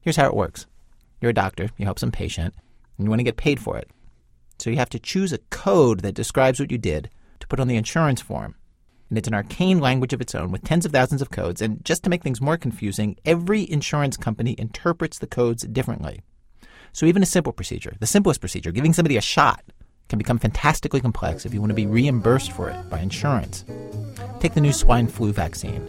Here's how it works you're a doctor, you help some patient, and you want to get paid for it. So you have to choose a code that describes what you did to put on the insurance form. And it's an arcane language of its own with tens of thousands of codes. And just to make things more confusing, every insurance company interprets the codes differently. So even a simple procedure, the simplest procedure, giving somebody a shot, can become fantastically complex if you want to be reimbursed for it by insurance. Take the new swine flu vaccine.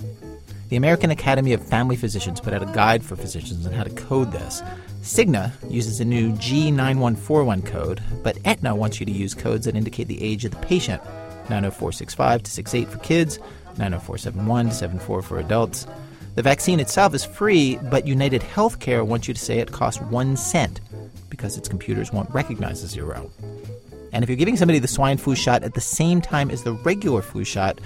The American Academy of Family Physicians put out a guide for physicians on how to code this. Cigna uses a new G9141 code, but Aetna wants you to use codes that indicate the age of the patient 90465 to 68 for kids, 90471 to 74 for adults. The vaccine itself is free, but United Healthcare wants you to say it costs one cent because its computers won't recognize a zero. And if you're giving somebody the swine flu shot at the same time as the regular flu shot,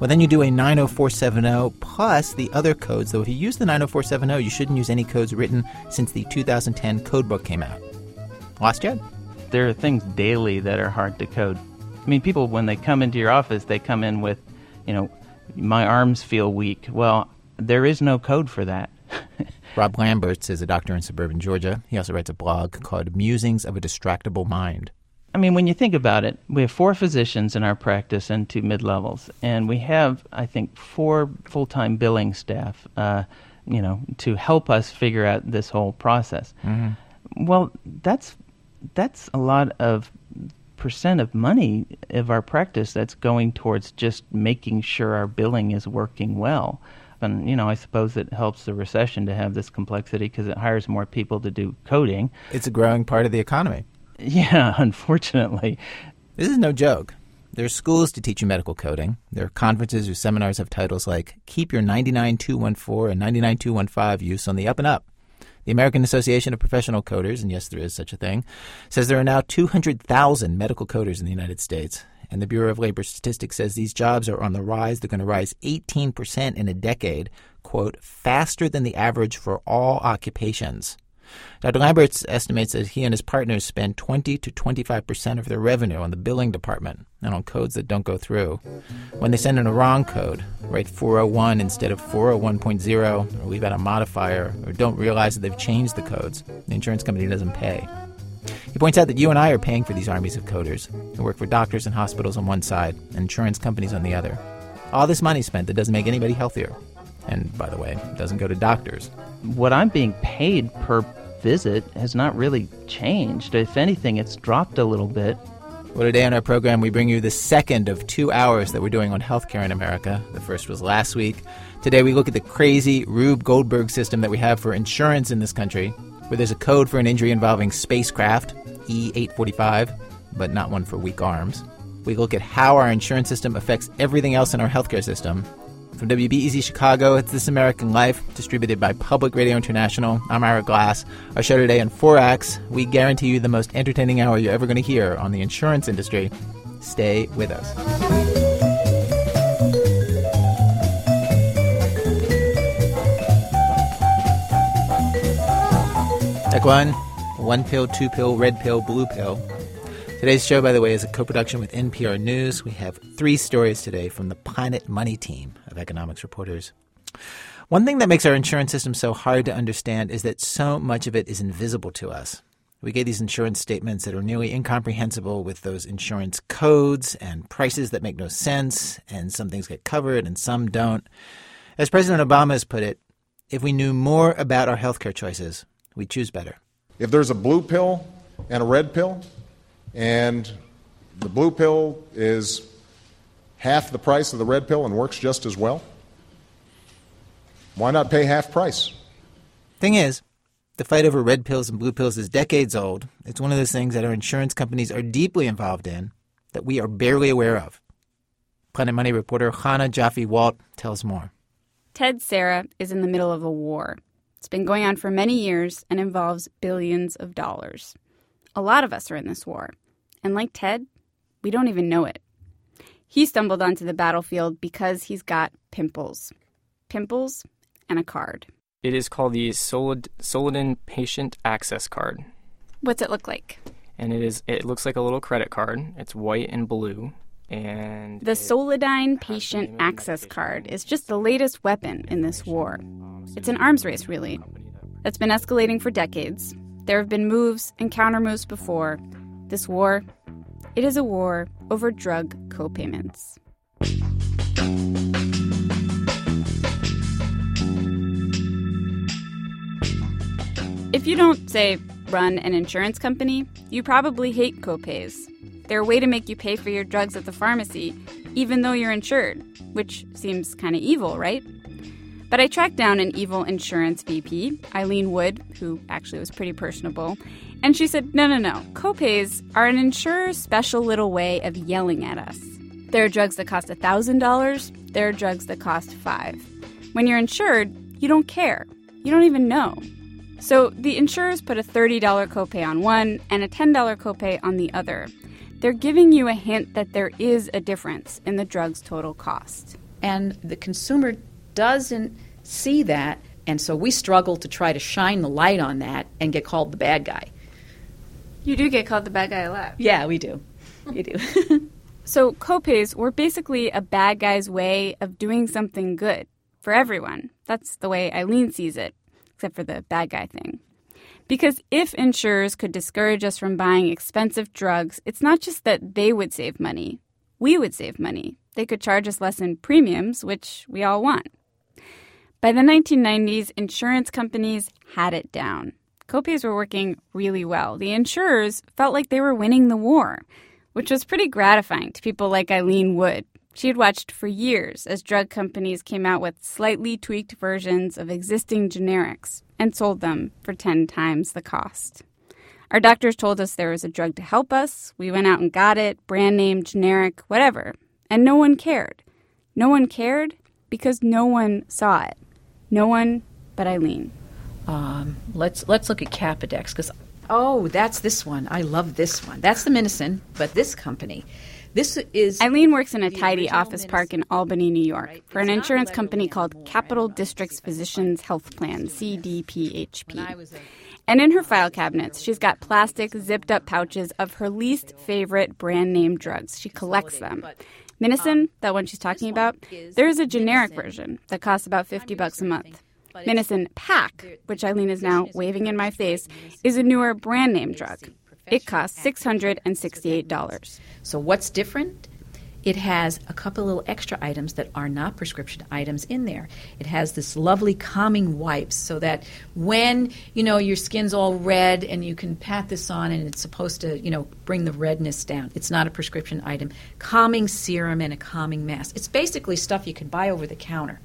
well, then you do a 90470 plus the other codes. Though if you use the 90470, you shouldn't use any codes written since the 2010 codebook came out. Lost yet? There are things daily that are hard to code. I mean, people, when they come into your office, they come in with, you know, my arms feel weak. Well, there is no code for that. Rob Lamberts is a doctor in suburban Georgia. He also writes a blog called Musings of a Distractible Mind. I mean, when you think about it, we have four physicians in our practice and two mid levels, and we have, I think, four full time billing staff, uh, you know, to help us figure out this whole process. Mm-hmm. Well, that's that's a lot of percent of money of our practice that's going towards just making sure our billing is working well. And you know, I suppose it helps the recession to have this complexity because it hires more people to do coding. It's a growing part of the economy. Yeah, unfortunately. This is no joke. There are schools to teach you medical coding. There are conferences or seminars have titles like Keep Your 99214 and 99215 use on the up and up. The American Association of Professional Coders, and yes, there is such a thing, says there are now 200,000 medical coders in the United States. And the Bureau of Labor Statistics says these jobs are on the rise. They're going to rise 18% in a decade, quote, faster than the average for all occupations. Dr. Lamberts estimates that he and his partners spend 20 to 25 percent of their revenue on the billing department and on codes that don't go through. When they send in a wrong code, write 401 instead of 401.0, or leave out a modifier, or don't realize that they've changed the codes, the insurance company doesn't pay. He points out that you and I are paying for these armies of coders who work for doctors and hospitals on one side and insurance companies on the other. All this money spent that doesn't make anybody healthier. And by the way, doesn't go to doctors. What I'm being paid per visit has not really changed. If anything, it's dropped a little bit. Well, today on our program, we bring you the second of two hours that we're doing on healthcare in America. The first was last week. Today, we look at the crazy Rube Goldberg system that we have for insurance in this country, where there's a code for an injury involving spacecraft, E845, but not one for weak arms. We look at how our insurance system affects everything else in our healthcare system, from WBEZ Chicago, it's This American Life, distributed by Public Radio International. I'm Ira Glass. Our show today in four acts. We guarantee you the most entertaining hour you're ever going to hear on the insurance industry. Stay with us. Deck one, one pill, two pill, red pill, blue pill. Today's show, by the way, is a co production with NPR News. We have three stories today from the Planet Money team of economics reporters. One thing that makes our insurance system so hard to understand is that so much of it is invisible to us. We get these insurance statements that are nearly incomprehensible with those insurance codes and prices that make no sense, and some things get covered and some don't. As President Obama has put it, if we knew more about our healthcare choices, we'd choose better. If there's a blue pill and a red pill, and the blue pill is half the price of the red pill and works just as well, why not pay half price? Thing is, the fight over red pills and blue pills is decades old. It's one of those things that our insurance companies are deeply involved in that we are barely aware of. Planet Money reporter Chana Joffe Walt tells more. Ted Sarah is in the middle of a war. It's been going on for many years and involves billions of dollars. A lot of us are in this war. And like Ted, we don't even know it. He stumbled onto the battlefield because he's got pimples. Pimples and a card. It is called the Solid- Solodin Patient Access Card. What's it look like? And it is it looks like a little credit card. It's white and blue. And the Solodyn Patient Access Card is just the latest weapon in this war. It's an arms race, really. that's been escalating for decades. There have been moves and countermoves before. This war, it is a war over drug copayments. If you don't, say, run an insurance company, you probably hate copays. They're a way to make you pay for your drugs at the pharmacy, even though you're insured, which seems kind of evil, right? But I tracked down an evil insurance VP, Eileen Wood, who actually was pretty personable, and she said, no, no, no. Copays are an insurer's special little way of yelling at us. There are drugs that cost $1,000, there are drugs that cost five. When you're insured, you don't care. You don't even know. So the insurers put a $30 copay on one and a $10 copay on the other. They're giving you a hint that there is a difference in the drug's total cost. And the consumer doesn't see that, and so we struggle to try to shine the light on that and get called the bad guy. You do get called the bad guy a lot. Yeah, we do. We do. so copays were basically a bad guy's way of doing something good for everyone. That's the way Eileen sees it except for the bad guy thing. Because if insurers could discourage us from buying expensive drugs, it's not just that they would save money, we would save money. They could charge us less in premiums, which we all want. By the 1990s, insurance companies had it down. Copays were working really well. The insurers felt like they were winning the war, which was pretty gratifying to people like Eileen Wood, she had watched for years as drug companies came out with slightly tweaked versions of existing generics and sold them for 10 times the cost. Our doctors told us there was a drug to help us. We went out and got it, brand name, generic, whatever. And no one cared. No one cared because no one saw it. No one but Eileen. Um, let's let's look at Capodex because oh, that's this one. I love this one. That's the Minocin, but this company this is Eileen works in a tidy office park in Albany, New York, right? for an insurance company called Capital Districts Physicians Health Plan (CDPHP). And in her file cabinets, she's got plastic, zipped up pouches of her least favorite brand name drugs. She collects them. Minocin, that one she's talking about, there is a generic version that costs about 50 bucks a month. Minocin Pack, which Eileen is now waving in my face, is a newer brand name drug. It costs $668. So, what's different? It has a couple little extra items that are not prescription items in there. It has this lovely calming wipes so that when, you know, your skin's all red and you can pat this on and it's supposed to, you know, bring the redness down. It's not a prescription item. Calming serum and a calming mask. It's basically stuff you can buy over the counter.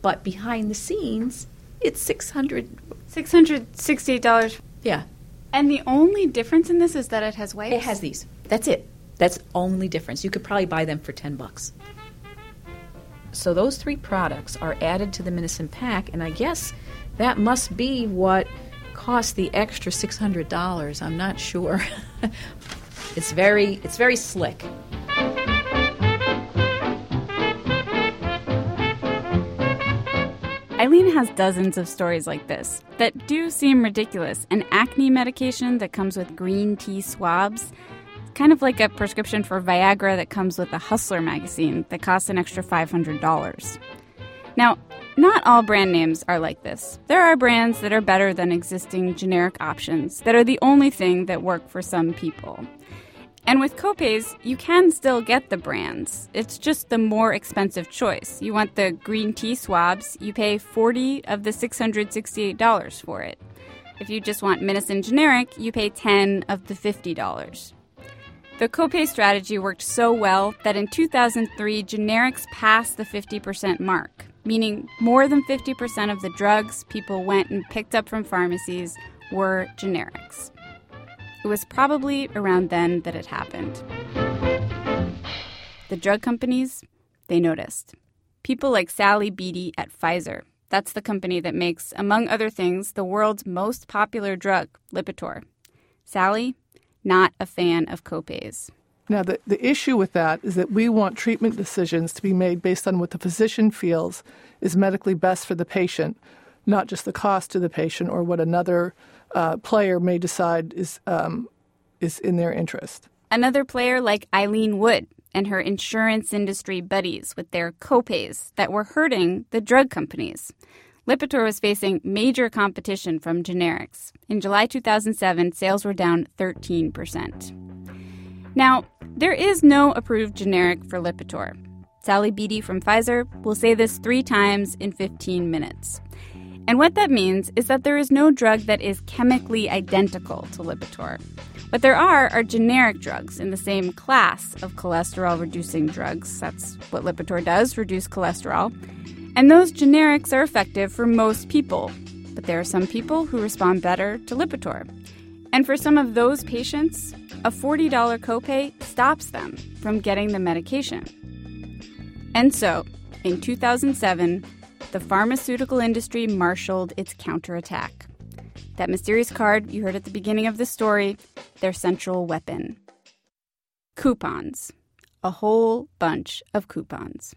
But behind the scenes, it's 600 $668. Yeah, and the only difference in this is that it has wipes? It has these. That's it. That's only difference. You could probably buy them for 10 bucks. So those three products are added to the Minocin pack, and I guess that must be what cost the extra $600. I'm not sure. it's very it's very slick. Eileen has dozens of stories like this that do seem ridiculous. An acne medication that comes with green tea swabs, kind of like a prescription for Viagra that comes with a Hustler magazine that costs an extra $500. Now, not all brand names are like this. There are brands that are better than existing generic options that are the only thing that work for some people. And with copays, you can still get the brands. It's just the more expensive choice. You want the green tea swabs, you pay 40 of the $668 for it. If you just want Minocin generic, you pay 10 of the $50. The copay strategy worked so well that in 2003, generics passed the 50% mark, meaning more than 50% of the drugs people went and picked up from pharmacies were generics. It was probably around then that it happened. The drug companies, they noticed. People like Sally Beatty at Pfizer. That's the company that makes, among other things, the world's most popular drug, Lipitor. Sally, not a fan of copays. Now, the, the issue with that is that we want treatment decisions to be made based on what the physician feels is medically best for the patient, not just the cost to the patient or what another uh, player may decide is um, is in their interest. Another player like Eileen Wood and her insurance industry buddies with their copays that were hurting the drug companies. Lipitor was facing major competition from generics. In July 2007, sales were down 13%. Now, there is no approved generic for Lipitor. Sally Beatty from Pfizer will say this three times in 15 minutes. And what that means is that there is no drug that is chemically identical to Lipitor. What there are are generic drugs in the same class of cholesterol reducing drugs. That's what Lipitor does, reduce cholesterol. And those generics are effective for most people. But there are some people who respond better to Lipitor. And for some of those patients, a $40 copay stops them from getting the medication. And so, in 2007, the pharmaceutical industry marshaled its counterattack. That mysterious card you heard at the beginning of the story, their central weapon coupons. A whole bunch of coupons.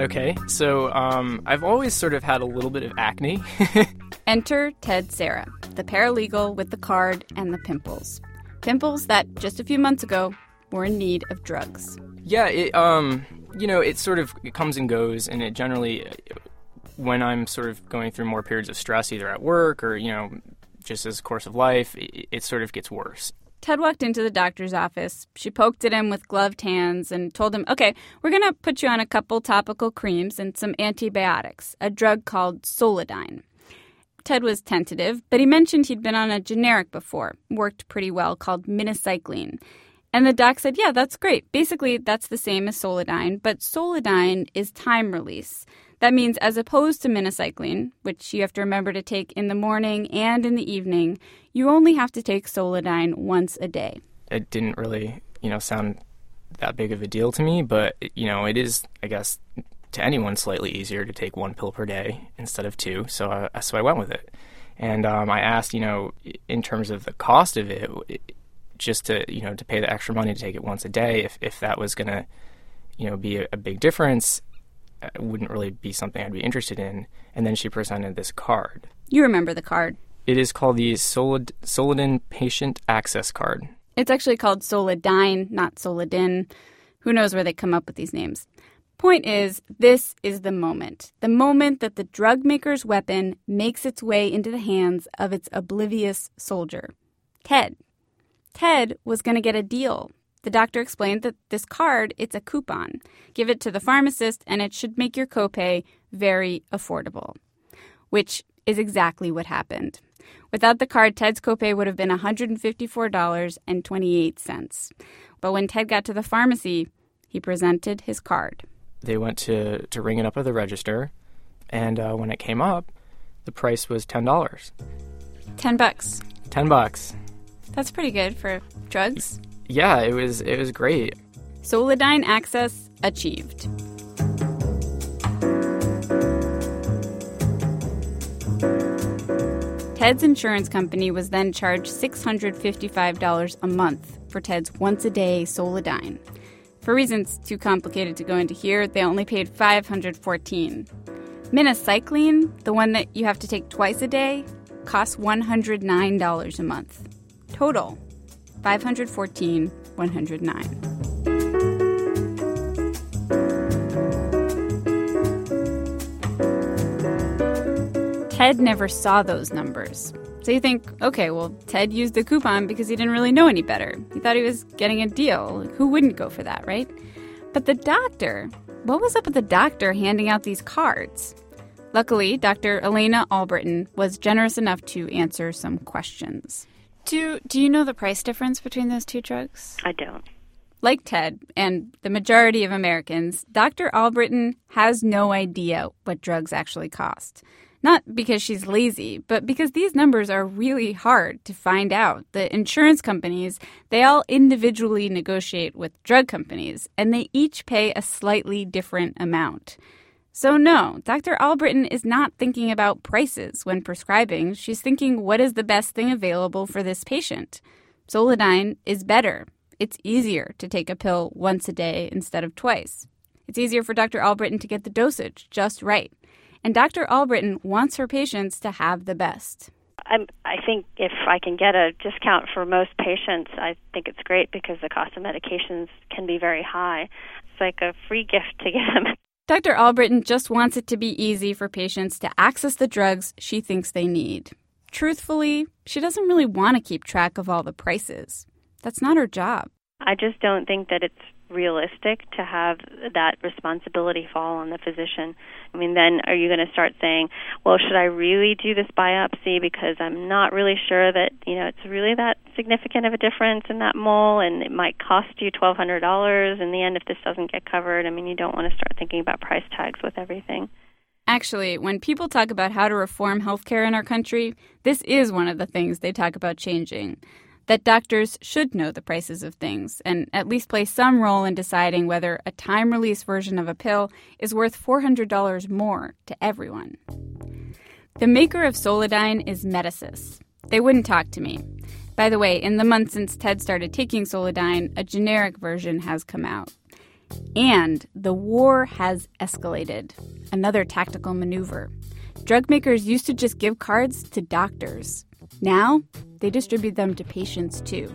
Okay, so um, I've always sort of had a little bit of acne. Enter Ted Sarah, the paralegal with the card and the pimples. Pimples that just a few months ago were in need of drugs. yeah, it, um, you know, it sort of it comes and goes, and it generally, when I'm sort of going through more periods of stress, either at work or you know, just as a course of life, it, it sort of gets worse. Ted walked into the doctor's office. She poked at him with gloved hands and told him, Okay, we're going to put you on a couple topical creams and some antibiotics, a drug called Solodyn. Ted was tentative, but he mentioned he'd been on a generic before, worked pretty well, called minocycline. And the doc said, Yeah, that's great. Basically, that's the same as Solodyn, but Solodyn is time release. That means, as opposed to minocycline, which you have to remember to take in the morning and in the evening, you only have to take Solodyn once a day. It didn't really, you know, sound that big of a deal to me, but you know, it is, I guess, to anyone slightly easier to take one pill per day instead of two. So, I, so I went with it, and um, I asked, you know, in terms of the cost of it, just to you know to pay the extra money to take it once a day, if if that was gonna, you know, be a, a big difference, Uh, wouldn't really be something I'd be interested in. And then she presented this card. You remember the card. It is called the Solid, Solidin Patient Access Card. It's actually called Solodyn, not Solodin. Who knows where they come up with these names? Point is, this is the moment. The moment that the drug maker's weapon makes its way into the hands of its oblivious soldier. Ted. Ted was going to get a deal. The doctor explained that this card, it's a coupon. Give it to the pharmacist and it should make your copay very affordable. Which is exactly what happened. Without the card, Ted's copay would have been $154.28. But when Ted got to the pharmacy, he presented his card. They went to, to ring it up at the register, and uh, when it came up, the price was ten dollars. 10 bucks. Ten bucks. That's pretty good for drugs. Yeah, it was it was great. Solodyn access achieved. Ted's insurance company was then charged $655 a month for Ted's once a day Solodyn. For reasons too complicated to go into here, they only paid 514. Minocycline, the one that you have to take twice a day, costs $109 a month. Total 514 109. Ted never saw those numbers. So you think, okay, well, Ted used the coupon because he didn't really know any better. He thought he was getting a deal. Who wouldn't go for that, right? But the doctor, what was up with the doctor handing out these cards? Luckily, Dr. Elena Albritton was generous enough to answer some questions. Do, do you know the price difference between those two drugs? I don't. Like Ted and the majority of Americans, Dr. Albritton has no idea what drugs actually cost. Not because she's lazy, but because these numbers are really hard to find out. The insurance companies, they all individually negotiate with drug companies, and they each pay a slightly different amount. So, no, Dr. Albritton is not thinking about prices when prescribing. She's thinking what is the best thing available for this patient. Solodyn is better. It's easier to take a pill once a day instead of twice. It's easier for Dr. Albritton to get the dosage just right. And Dr. Albritton wants her patients to have the best. I'm, I think if I can get a discount for most patients, I think it's great because the cost of medications can be very high. It's like a free gift to get them. Dr. Albritton just wants it to be easy for patients to access the drugs she thinks they need. Truthfully, she doesn't really want to keep track of all the prices. That's not her job. I just don't think that it's realistic to have that responsibility fall on the physician. I mean, then are you going to start saying, well, should I really do this biopsy because I'm not really sure that, you know, it's really that significant of a difference in that mole and it might cost you $1,200 in the end if this doesn't get covered? I mean, you don't want to start thinking about price tags with everything. Actually, when people talk about how to reform healthcare in our country, this is one of the things they talk about changing that doctors should know the prices of things and at least play some role in deciding whether a time release version of a pill is worth $400 more to everyone. The maker of Solodyn is Medicis. They wouldn't talk to me. By the way, in the months since Ted started taking Solodyn, a generic version has come out. And the war has escalated. Another tactical maneuver. Drug makers used to just give cards to doctors. Now, they distribute them to patients too.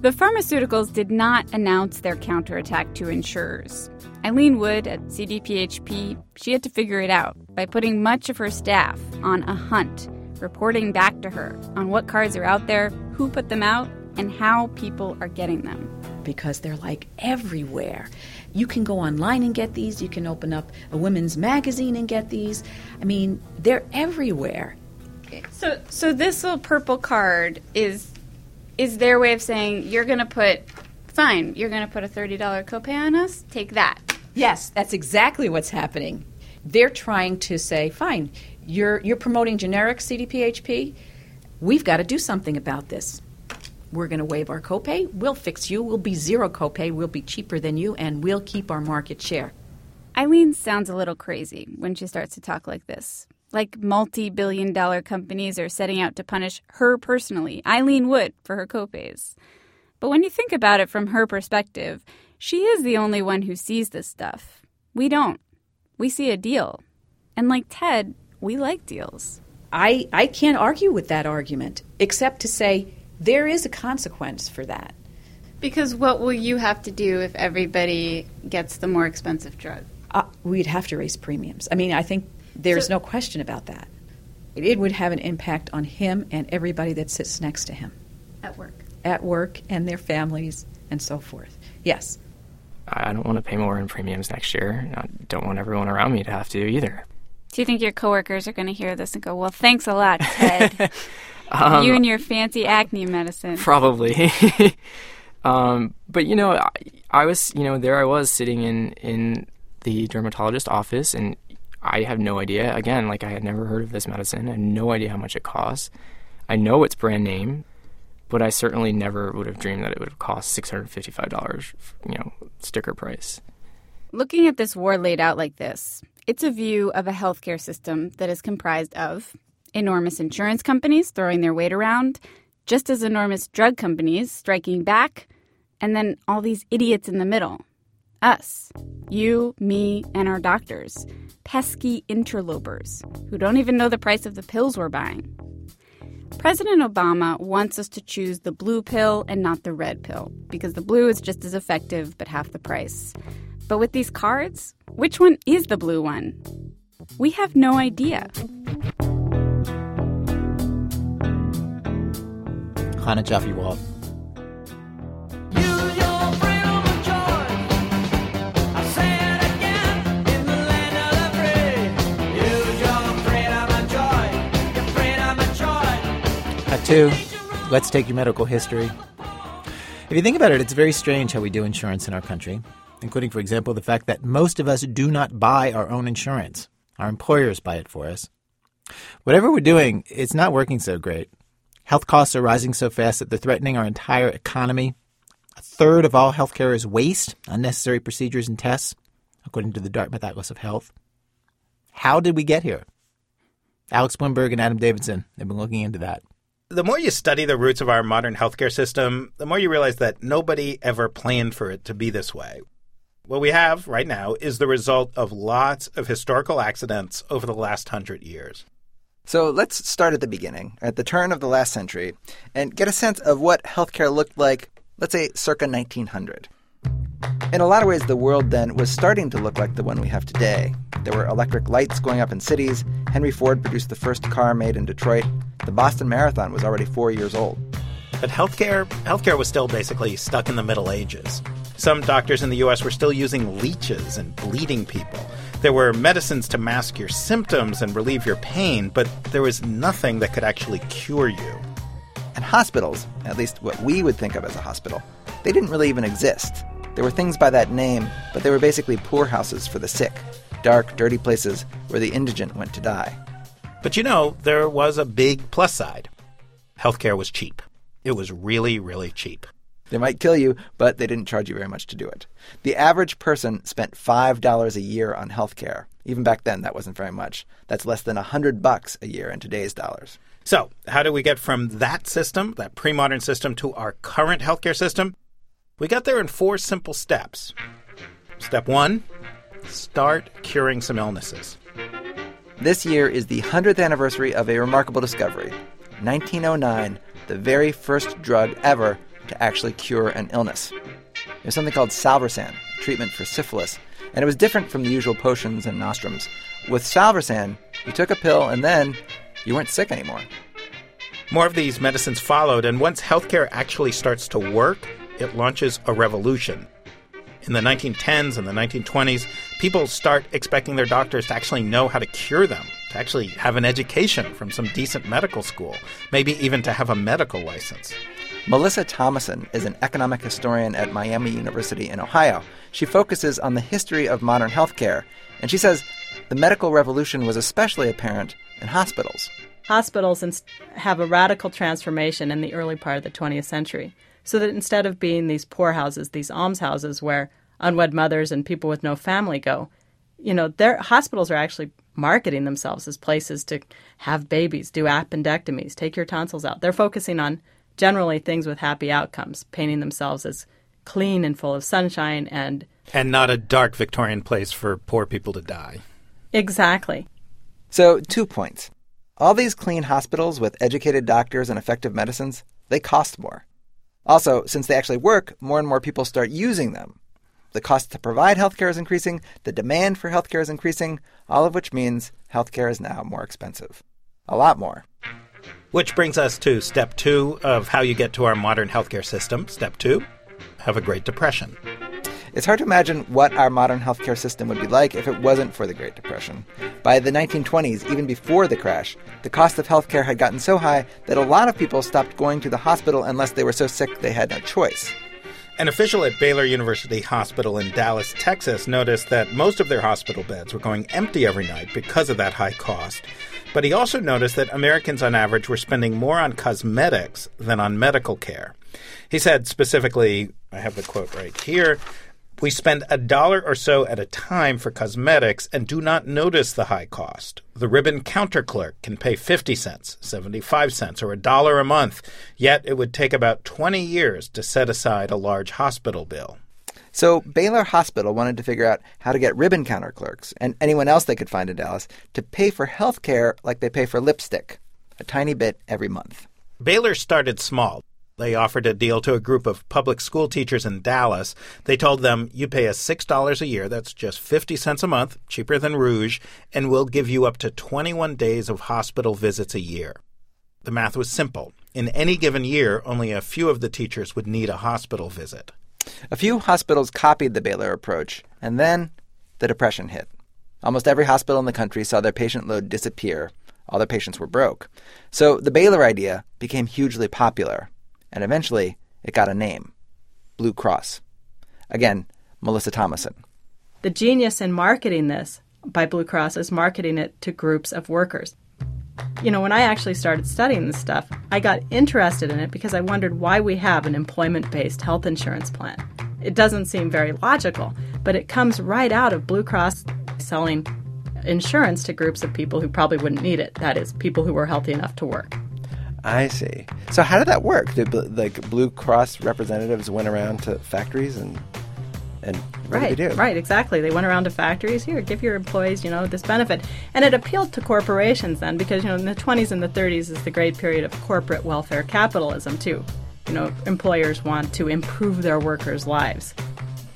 The pharmaceuticals did not announce their counterattack to insurers. Eileen Wood at CDPHP, she had to figure it out by putting much of her staff on a hunt, reporting back to her on what cards are out there, who put them out, and how people are getting them. Because they're like everywhere. You can go online and get these, you can open up a women's magazine and get these. I mean, they're everywhere. So, so this little purple card is is their way of saying you're going to put fine, you're going to put a thirty dollar copay on us. Take that. Yes, that's exactly what's happening. They're trying to say, fine, you're you're promoting generic CDPHP. We've got to do something about this. We're going to waive our copay. We'll fix you. We'll be zero copay. We'll be cheaper than you, and we'll keep our market share. Eileen sounds a little crazy when she starts to talk like this like multi billion dollar companies are setting out to punish her personally, Eileen Wood, for her copays. But when you think about it from her perspective, she is the only one who sees this stuff. We don't. We see a deal. And like Ted, we like deals. I, I can't argue with that argument, except to say there is a consequence for that. Because what will you have to do if everybody gets the more expensive drug? Uh, we'd have to raise premiums. I mean, I think there's so, no question about that. It would have an impact on him and everybody that sits next to him. At work. At work and their families and so forth. Yes. I don't want to pay more in premiums next year. I don't want everyone around me to have to either. Do you think your coworkers are going to hear this and go, "Well, thanks a lot, Ted. um, you and your fancy acne medicine." Probably. um, but you know, I, I was, you know, there I was sitting in in the dermatologist office, and I have no idea. Again, like I had never heard of this medicine. I had no idea how much it costs. I know it's brand name, but I certainly never would have dreamed that it would have cost six hundred fifty-five dollars, you know, sticker price. Looking at this war laid out like this, it's a view of a healthcare system that is comprised of enormous insurance companies throwing their weight around, just as enormous drug companies striking back, and then all these idiots in the middle. Us, you, me, and our doctors pesky interlopers who don't even know the price of the pills we're buying. President Obama wants us to choose the blue pill and not the red pill because the blue is just as effective but half the price. But with these cards, which one is the blue one? We have no idea. Chana Joffe Walt. Let's take your medical history. If you think about it, it's very strange how we do insurance in our country, including, for example, the fact that most of us do not buy our own insurance. Our employers buy it for us. Whatever we're doing, it's not working so great. Health costs are rising so fast that they're threatening our entire economy. A third of all healthcare is waste, unnecessary procedures and tests, according to the Dartmouth Atlas of Health. How did we get here? Alex Blumberg and Adam Davidson have been looking into that the more you study the roots of our modern healthcare system, the more you realize that nobody ever planned for it to be this way. What we have right now is the result of lots of historical accidents over the last hundred years. So let's start at the beginning, at the turn of the last century, and get a sense of what healthcare looked like, let's say, circa 1900. In a lot of ways, the world then was starting to look like the one we have today. There were electric lights going up in cities. Henry Ford produced the first car made in Detroit. The Boston Marathon was already four years old. But healthcare, healthcare was still basically stuck in the Middle Ages. Some doctors in the U.S. were still using leeches and bleeding people. There were medicines to mask your symptoms and relieve your pain, but there was nothing that could actually cure you. And hospitals, at least what we would think of as a hospital, they didn't really even exist. There were things by that name, but they were basically poorhouses for the sick, dark, dirty places where the indigent went to die. But you know, there was a big plus side. Healthcare was cheap. It was really, really cheap. They might kill you, but they didn't charge you very much to do it. The average person spent $5 a year on health care. Even back then, that wasn't very much. That's less than 100 bucks a year in today's dollars. So, how do we get from that system, that pre modern system, to our current healthcare system? We got there in four simple steps. Step one start curing some illnesses. This year is the 100th anniversary of a remarkable discovery 1909, the very first drug ever to actually cure an illness. It was something called salvarsan, treatment for syphilis, and it was different from the usual potions and nostrums. With salvarsan, you took a pill and then you weren't sick anymore. More of these medicines followed, and once healthcare actually starts to work, it launches a revolution. In the 1910s and the 1920s, people start expecting their doctors to actually know how to cure them, to actually have an education from some decent medical school, maybe even to have a medical license. Melissa Thomasson is an economic historian at Miami University in Ohio. She focuses on the history of modern healthcare, and she says the medical revolution was especially apparent in hospitals. Hospitals have a radical transformation in the early part of the 20th century so that instead of being these poorhouses, these almshouses where unwed mothers and people with no family go, you know, their hospitals are actually marketing themselves as places to have babies, do appendectomies, take your tonsils out. They're focusing on generally things with happy outcomes, painting themselves as clean and full of sunshine and and not a dark Victorian place for poor people to die. Exactly. So, two points. All these clean hospitals with educated doctors and effective medicines, they cost more. Also, since they actually work, more and more people start using them. The cost to provide healthcare is increasing, the demand for healthcare is increasing, all of which means healthcare is now more expensive. A lot more. Which brings us to step two of how you get to our modern healthcare system. Step two have a Great Depression. It's hard to imagine what our modern healthcare system would be like if it wasn't for the Great Depression. By the 1920s, even before the crash, the cost of healthcare had gotten so high that a lot of people stopped going to the hospital unless they were so sick they had no choice. An official at Baylor University Hospital in Dallas, Texas, noticed that most of their hospital beds were going empty every night because of that high cost. But he also noticed that Americans on average were spending more on cosmetics than on medical care. He said specifically, I have the quote right here we spend a dollar or so at a time for cosmetics and do not notice the high cost. The ribbon counter clerk can pay 50 cents, 75 cents, or a dollar a month, yet it would take about 20 years to set aside a large hospital bill. So Baylor Hospital wanted to figure out how to get ribbon counter clerks and anyone else they could find in Dallas to pay for health care like they pay for lipstick, a tiny bit every month. Baylor started small. They offered a deal to a group of public school teachers in Dallas. They told them, You pay us $6 a year, that's just 50 cents a month, cheaper than Rouge, and we'll give you up to 21 days of hospital visits a year. The math was simple. In any given year, only a few of the teachers would need a hospital visit. A few hospitals copied the Baylor approach, and then the Depression hit. Almost every hospital in the country saw their patient load disappear. All their patients were broke. So the Baylor idea became hugely popular and eventually it got a name Blue Cross. Again, Melissa Thomasson. The genius in marketing this by Blue Cross is marketing it to groups of workers. You know, when I actually started studying this stuff, I got interested in it because I wondered why we have an employment based health insurance plan. It doesn't seem very logical, but it comes right out of Blue Cross selling insurance to groups of people who probably wouldn't need it. That is, people who were healthy enough to work. I see. So how did that work? Did like Blue Cross representatives went around to factories and And what right, did they do? right, exactly. They went around to factories. Here, give your employees, you know, this benefit, and it appealed to corporations then because you know in the 20s and the 30s is the great period of corporate welfare capitalism too. You know, employers want to improve their workers' lives.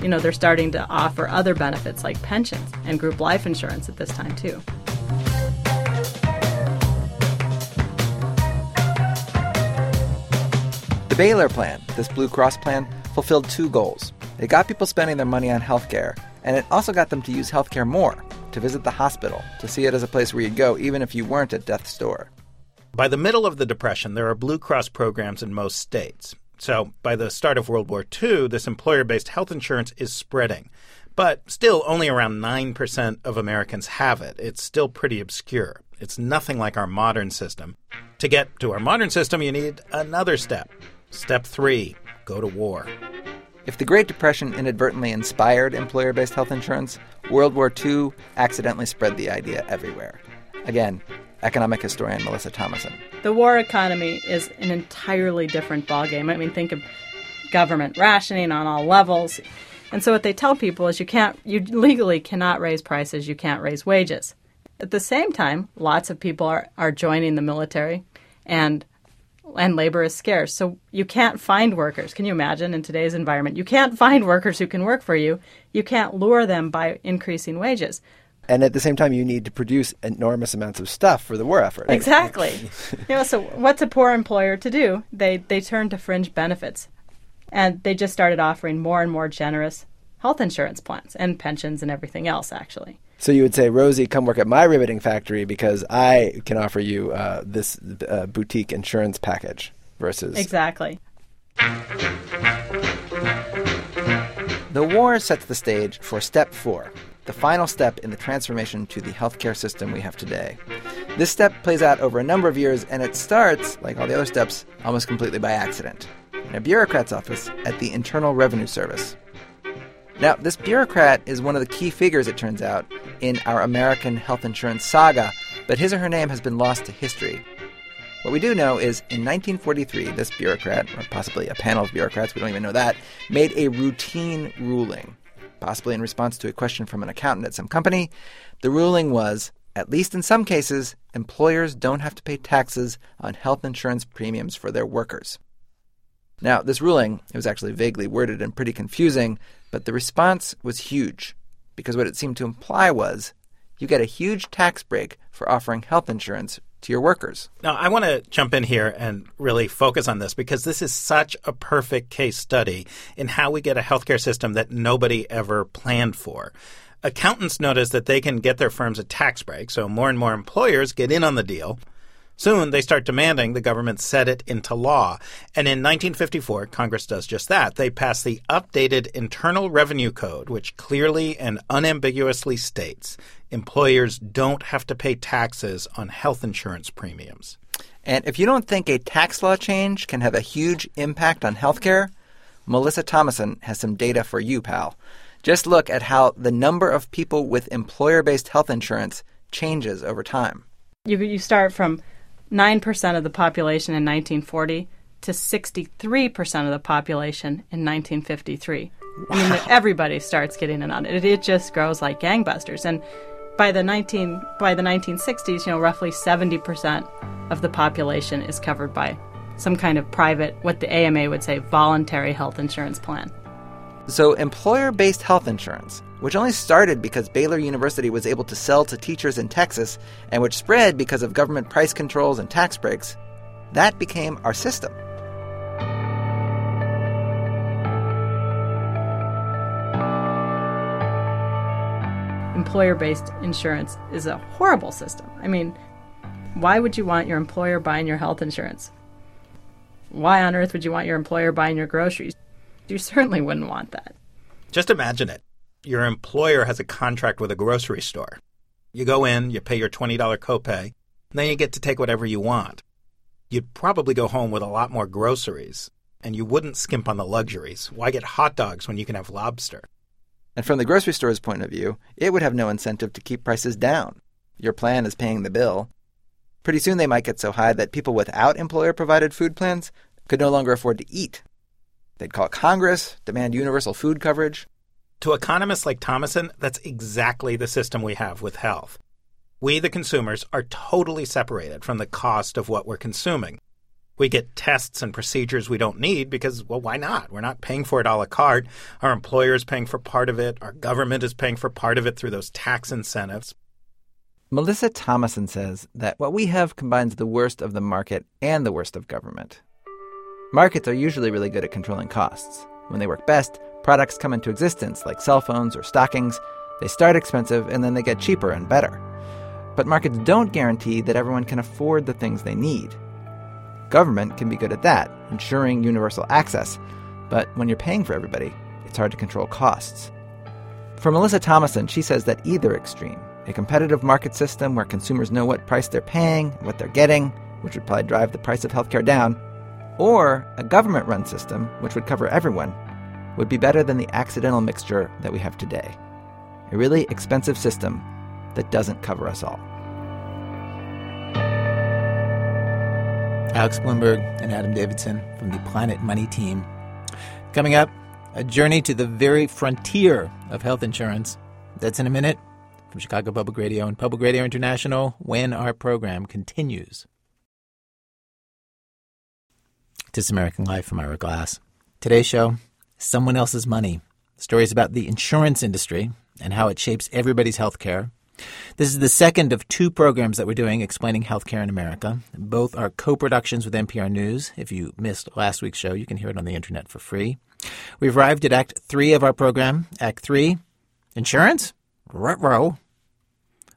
You know, they're starting to offer other benefits like pensions and group life insurance at this time too. The Baylor plan, this Blue Cross plan, fulfilled two goals. It got people spending their money on healthcare, and it also got them to use healthcare more, to visit the hospital, to see it as a place where you'd go even if you weren't at death's door. By the middle of the Depression, there are Blue Cross programs in most states. So by the start of World War II, this employer based health insurance is spreading. But still, only around 9% of Americans have it. It's still pretty obscure. It's nothing like our modern system. To get to our modern system, you need another step. Step three go to war. If the Great Depression inadvertently inspired employer based health insurance, World War II accidentally spread the idea everywhere. Again, economic historian Melissa Thomasson. The war economy is an entirely different ballgame. I mean, think of government rationing on all levels. And so what they tell people is you can't you legally cannot raise prices, you can't raise wages. At the same time, lots of people are, are joining the military and and labor is scarce. So you can't find workers. Can you imagine in today's environment? You can't find workers who can work for you. You can't lure them by increasing wages. And at the same time, you need to produce enormous amounts of stuff for the war effort. Exactly. you know, so what's a poor employer to do? They they turn to fringe benefits, and they just started offering more and more generous health insurance plans and pensions and everything else. Actually. So you would say, Rosie, come work at my riveting factory because I can offer you uh, this uh, boutique insurance package versus. Exactly. The war sets the stage for step four, the final step in the transformation to the healthcare system we have today. This step plays out over a number of years, and it starts, like all the other steps, almost completely by accident in a bureaucrat's office at the Internal Revenue Service. Now, this bureaucrat is one of the key figures, it turns out, in our American health insurance saga, but his or her name has been lost to history. What we do know is in 1943, this bureaucrat, or possibly a panel of bureaucrats, we don't even know that, made a routine ruling, possibly in response to a question from an accountant at some company. The ruling was, at least in some cases, employers don't have to pay taxes on health insurance premiums for their workers. Now, this ruling, it was actually vaguely worded and pretty confusing, but the response was huge because what it seemed to imply was you get a huge tax break for offering health insurance to your workers. Now, I want to jump in here and really focus on this because this is such a perfect case study in how we get a healthcare system that nobody ever planned for. Accountants notice that they can get their firms a tax break, so more and more employers get in on the deal. Soon they start demanding the government set it into law. And in 1954, Congress does just that. They pass the updated Internal Revenue Code, which clearly and unambiguously states employers don't have to pay taxes on health insurance premiums. And if you don't think a tax law change can have a huge impact on healthcare, Melissa Thomasson has some data for you, pal. Just look at how the number of people with employer based health insurance changes over time. You, you start from 9% of the population in 1940 to 63% of the population in 1953. Wow. I mean, everybody starts getting in on it. It just grows like gangbusters. And by the 19 by the 1960s, you know, roughly 70% of the population is covered by some kind of private, what the AMA would say, voluntary health insurance plan. So, employer based health insurance, which only started because Baylor University was able to sell to teachers in Texas and which spread because of government price controls and tax breaks, that became our system. Employer based insurance is a horrible system. I mean, why would you want your employer buying your health insurance? Why on earth would you want your employer buying your groceries? You certainly wouldn't want that. Just imagine it. Your employer has a contract with a grocery store. You go in, you pay your $20 copay, then you get to take whatever you want. You'd probably go home with a lot more groceries, and you wouldn't skimp on the luxuries. Why get hot dogs when you can have lobster? And from the grocery store's point of view, it would have no incentive to keep prices down. Your plan is paying the bill. Pretty soon they might get so high that people without employer provided food plans could no longer afford to eat. They'd call Congress, demand universal food coverage. To economists like Thomasson, that's exactly the system we have with health. We, the consumers, are totally separated from the cost of what we're consuming. We get tests and procedures we don't need because, well, why not? We're not paying for it a la carte. Our employer is paying for part of it. Our government is paying for part of it through those tax incentives. Melissa Thomasson says that what we have combines the worst of the market and the worst of government. Markets are usually really good at controlling costs. When they work best, products come into existence like cell phones or stockings. They start expensive and then they get cheaper and better. But markets don't guarantee that everyone can afford the things they need. Government can be good at that, ensuring universal access. But when you're paying for everybody, it's hard to control costs. For Melissa Thomasson, she says that either extreme, a competitive market system where consumers know what price they're paying, what they're getting, which would probably drive the price of healthcare down, or a government run system, which would cover everyone, would be better than the accidental mixture that we have today. A really expensive system that doesn't cover us all. Alex Blumberg and Adam Davidson from the Planet Money team. Coming up, a journey to the very frontier of health insurance. That's in a minute from Chicago Public Radio and Public Radio International when our program continues. This American Life from Ira Glass. Today's show Someone Else's Money. Stories about the insurance industry and how it shapes everybody's health care. This is the second of two programs that we're doing explaining healthcare in America. Both are co productions with NPR News. If you missed last week's show, you can hear it on the internet for free. We've arrived at Act 3 of our program. Act 3 Insurance? Ruh-roh.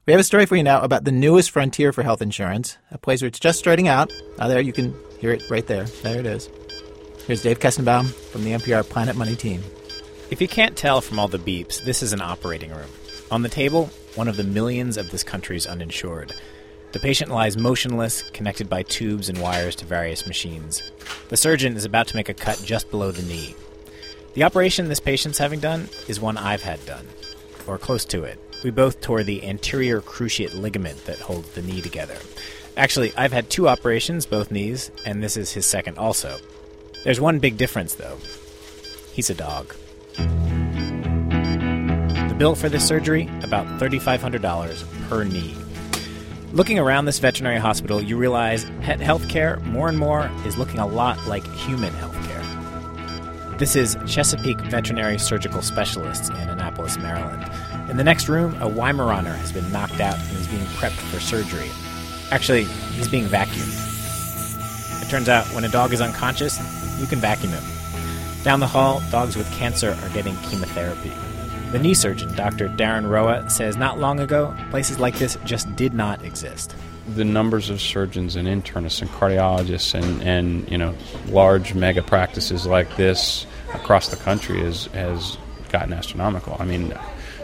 We have a story for you now about the newest frontier for health insurance, a place where it's just starting out. Ah, there, you can hear it right there. There it is. Here's Dave Kestenbaum from the NPR Planet Money team. If you can't tell from all the beeps, this is an operating room. On the table, one of the millions of this country's uninsured. The patient lies motionless, connected by tubes and wires to various machines. The surgeon is about to make a cut just below the knee. The operation this patient's having done is one I've had done, or close to it. We both tore the anterior cruciate ligament that holds the knee together. Actually, I've had two operations, both knees, and this is his second also. There's one big difference, though. He's a dog. The bill for this surgery about $3,500 per knee. Looking around this veterinary hospital, you realize pet healthcare more and more is looking a lot like human healthcare. This is Chesapeake Veterinary Surgical Specialists in Annapolis, Maryland. In the next room, a Weimaraner has been knocked out and is being prepped for surgery. Actually, he's being vacuumed. It turns out when a dog is unconscious, you can vacuum him. Down the hall, dogs with cancer are getting chemotherapy. The knee surgeon, Dr. Darren Roa, says not long ago, places like this just did not exist. The numbers of surgeons and internists and cardiologists and, and you know large mega practices like this across the country is, has gotten astronomical. I mean,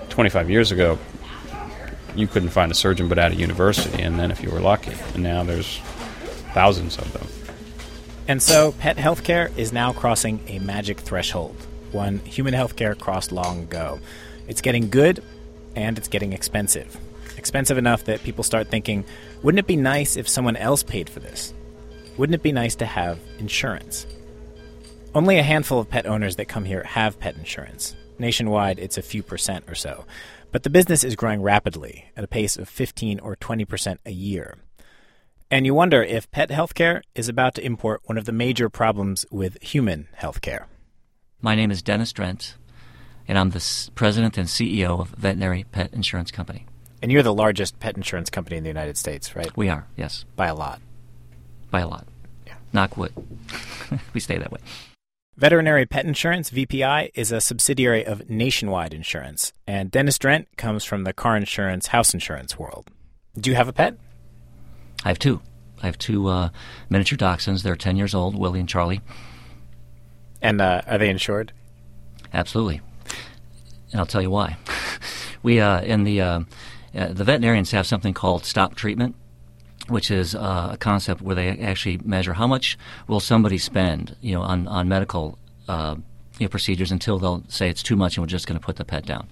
25 years ago, you couldn't find a surgeon but at a university, and then if you were lucky. And now there's thousands of them. And so, pet healthcare is now crossing a magic threshold, one human healthcare crossed long ago. It's getting good, and it's getting expensive. Expensive enough that people start thinking, wouldn't it be nice if someone else paid for this? Wouldn't it be nice to have insurance? Only a handful of pet owners that come here have pet insurance. Nationwide, it's a few percent or so. But the business is growing rapidly, at a pace of 15 or 20 percent a year. And you wonder if pet healthcare is about to import one of the major problems with human healthcare. My name is Dennis Drent, and I'm the president and CEO of Veterinary Pet Insurance Company. And you're the largest pet insurance company in the United States, right? We are, yes. By a lot. By a lot. Yeah. Knock wood. we stay that way. Veterinary Pet Insurance, VPI, is a subsidiary of Nationwide Insurance, and Dennis Drent comes from the car insurance, house insurance world. Do you have a pet? I have two. I have two uh, miniature dachshunds. They're 10 years old, Willie and Charlie. And uh, are they insured? Absolutely. And I'll tell you why. we, uh, in the, uh, uh, the veterinarians have something called stop treatment, which is uh, a concept where they actually measure how much will somebody spend, you know, on, on medical uh, you know, procedures until they'll say it's too much and we're just going to put the pet down.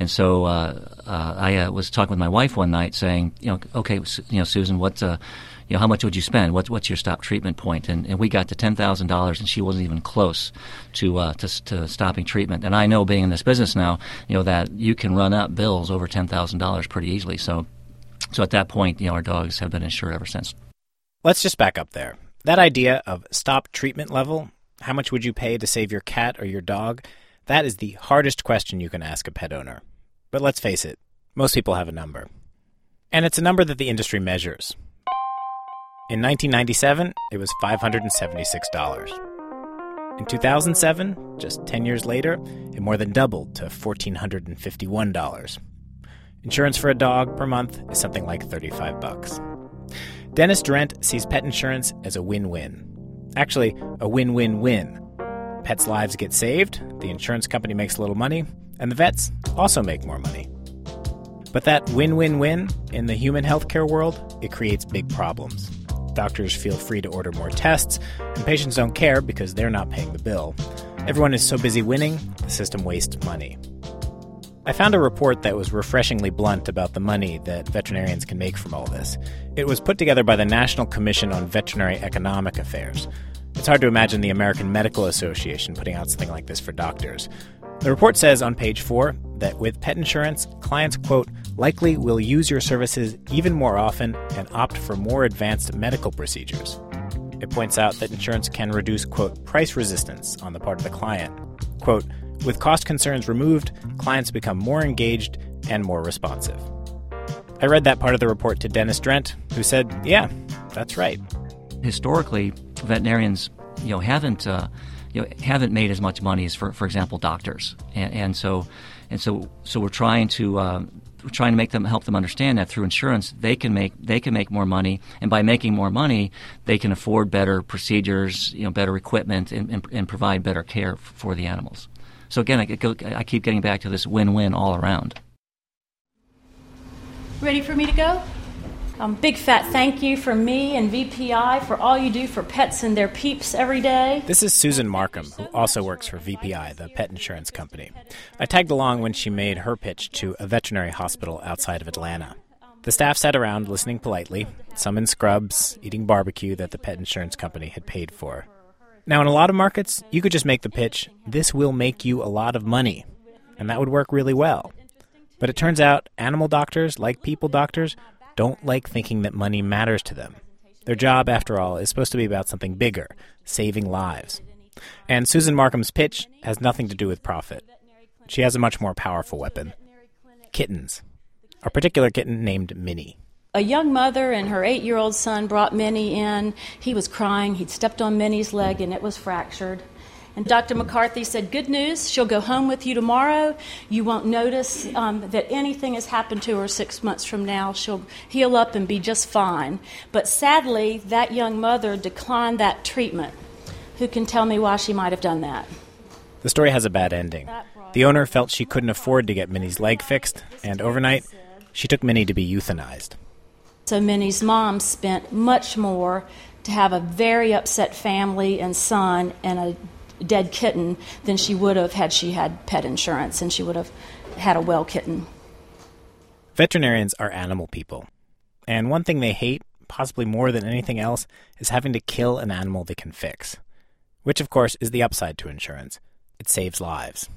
And so uh, uh, I uh, was talking with my wife one night, saying, you know, okay, you know, Susan, what, uh, you know, how much would you spend? What's what's your stop treatment point? And, and we got to ten thousand dollars, and she wasn't even close to, uh, to to stopping treatment. And I know, being in this business now, you know that you can run up bills over ten thousand dollars pretty easily. So, so at that point, you know, our dogs have been insured ever since. Let's just back up there. That idea of stop treatment level, how much would you pay to save your cat or your dog? That is the hardest question you can ask a pet owner. But let's face it, most people have a number. And it's a number that the industry measures. In 1997, it was $576. In 2007, just 10 years later, it more than doubled to $1,451. Insurance for a dog per month is something like 35 bucks. Dennis Drent sees pet insurance as a win-win. Actually, a win-win-win. Pets' lives get saved, the insurance company makes a little money, and the vets also make more money. But that win win win in the human healthcare world, it creates big problems. Doctors feel free to order more tests, and patients don't care because they're not paying the bill. Everyone is so busy winning, the system wastes money. I found a report that was refreshingly blunt about the money that veterinarians can make from all this. It was put together by the National Commission on Veterinary Economic Affairs. It's hard to imagine the American Medical Association putting out something like this for doctors. The report says on page 4 that with pet insurance, clients, quote, likely will use your services even more often and opt for more advanced medical procedures. It points out that insurance can reduce, quote, price resistance on the part of the client. Quote, with cost concerns removed, clients become more engaged and more responsive. I read that part of the report to Dennis Drent, who said, yeah, that's right. Historically, veterinarians, you know, haven't uh, you know, haven't made as much money as, for, for example, doctors. And, and so, and so, so we're trying to um, we're trying to make them help them understand that through insurance they can make they can make more money, and by making more money, they can afford better procedures, you know, better equipment, and, and, and provide better care for the animals. So again, I, go, I keep getting back to this win-win all around. Ready for me to go? Um, big fat thank you from me and VPI for all you do for pets and their peeps every day. This is Susan Markham, who also works for VPI, the pet insurance company. I tagged along when she made her pitch to a veterinary hospital outside of Atlanta. The staff sat around listening politely, some in scrubs, eating barbecue that the pet insurance company had paid for. Now, in a lot of markets, you could just make the pitch, this will make you a lot of money. And that would work really well. But it turns out animal doctors, like people doctors, don't like thinking that money matters to them. Their job, after all, is supposed to be about something bigger saving lives. And Susan Markham's pitch has nothing to do with profit. She has a much more powerful weapon kittens. A particular kitten named Minnie. A young mother and her eight year old son brought Minnie in. He was crying. He'd stepped on Minnie's leg and it was fractured. And Dr. McCarthy said, Good news, she'll go home with you tomorrow. You won't notice um, that anything has happened to her six months from now. She'll heal up and be just fine. But sadly, that young mother declined that treatment. Who can tell me why she might have done that? The story has a bad ending. The owner felt she couldn't afford to get Minnie's leg fixed, and overnight, she took Minnie to be euthanized. So Minnie's mom spent much more to have a very upset family and son and a dead kitten than she would have had she had pet insurance and she would have had a well kitten. Veterinarians are animal people. And one thing they hate, possibly more than anything else, is having to kill an animal they can fix. Which, of course, is the upside to insurance it saves lives.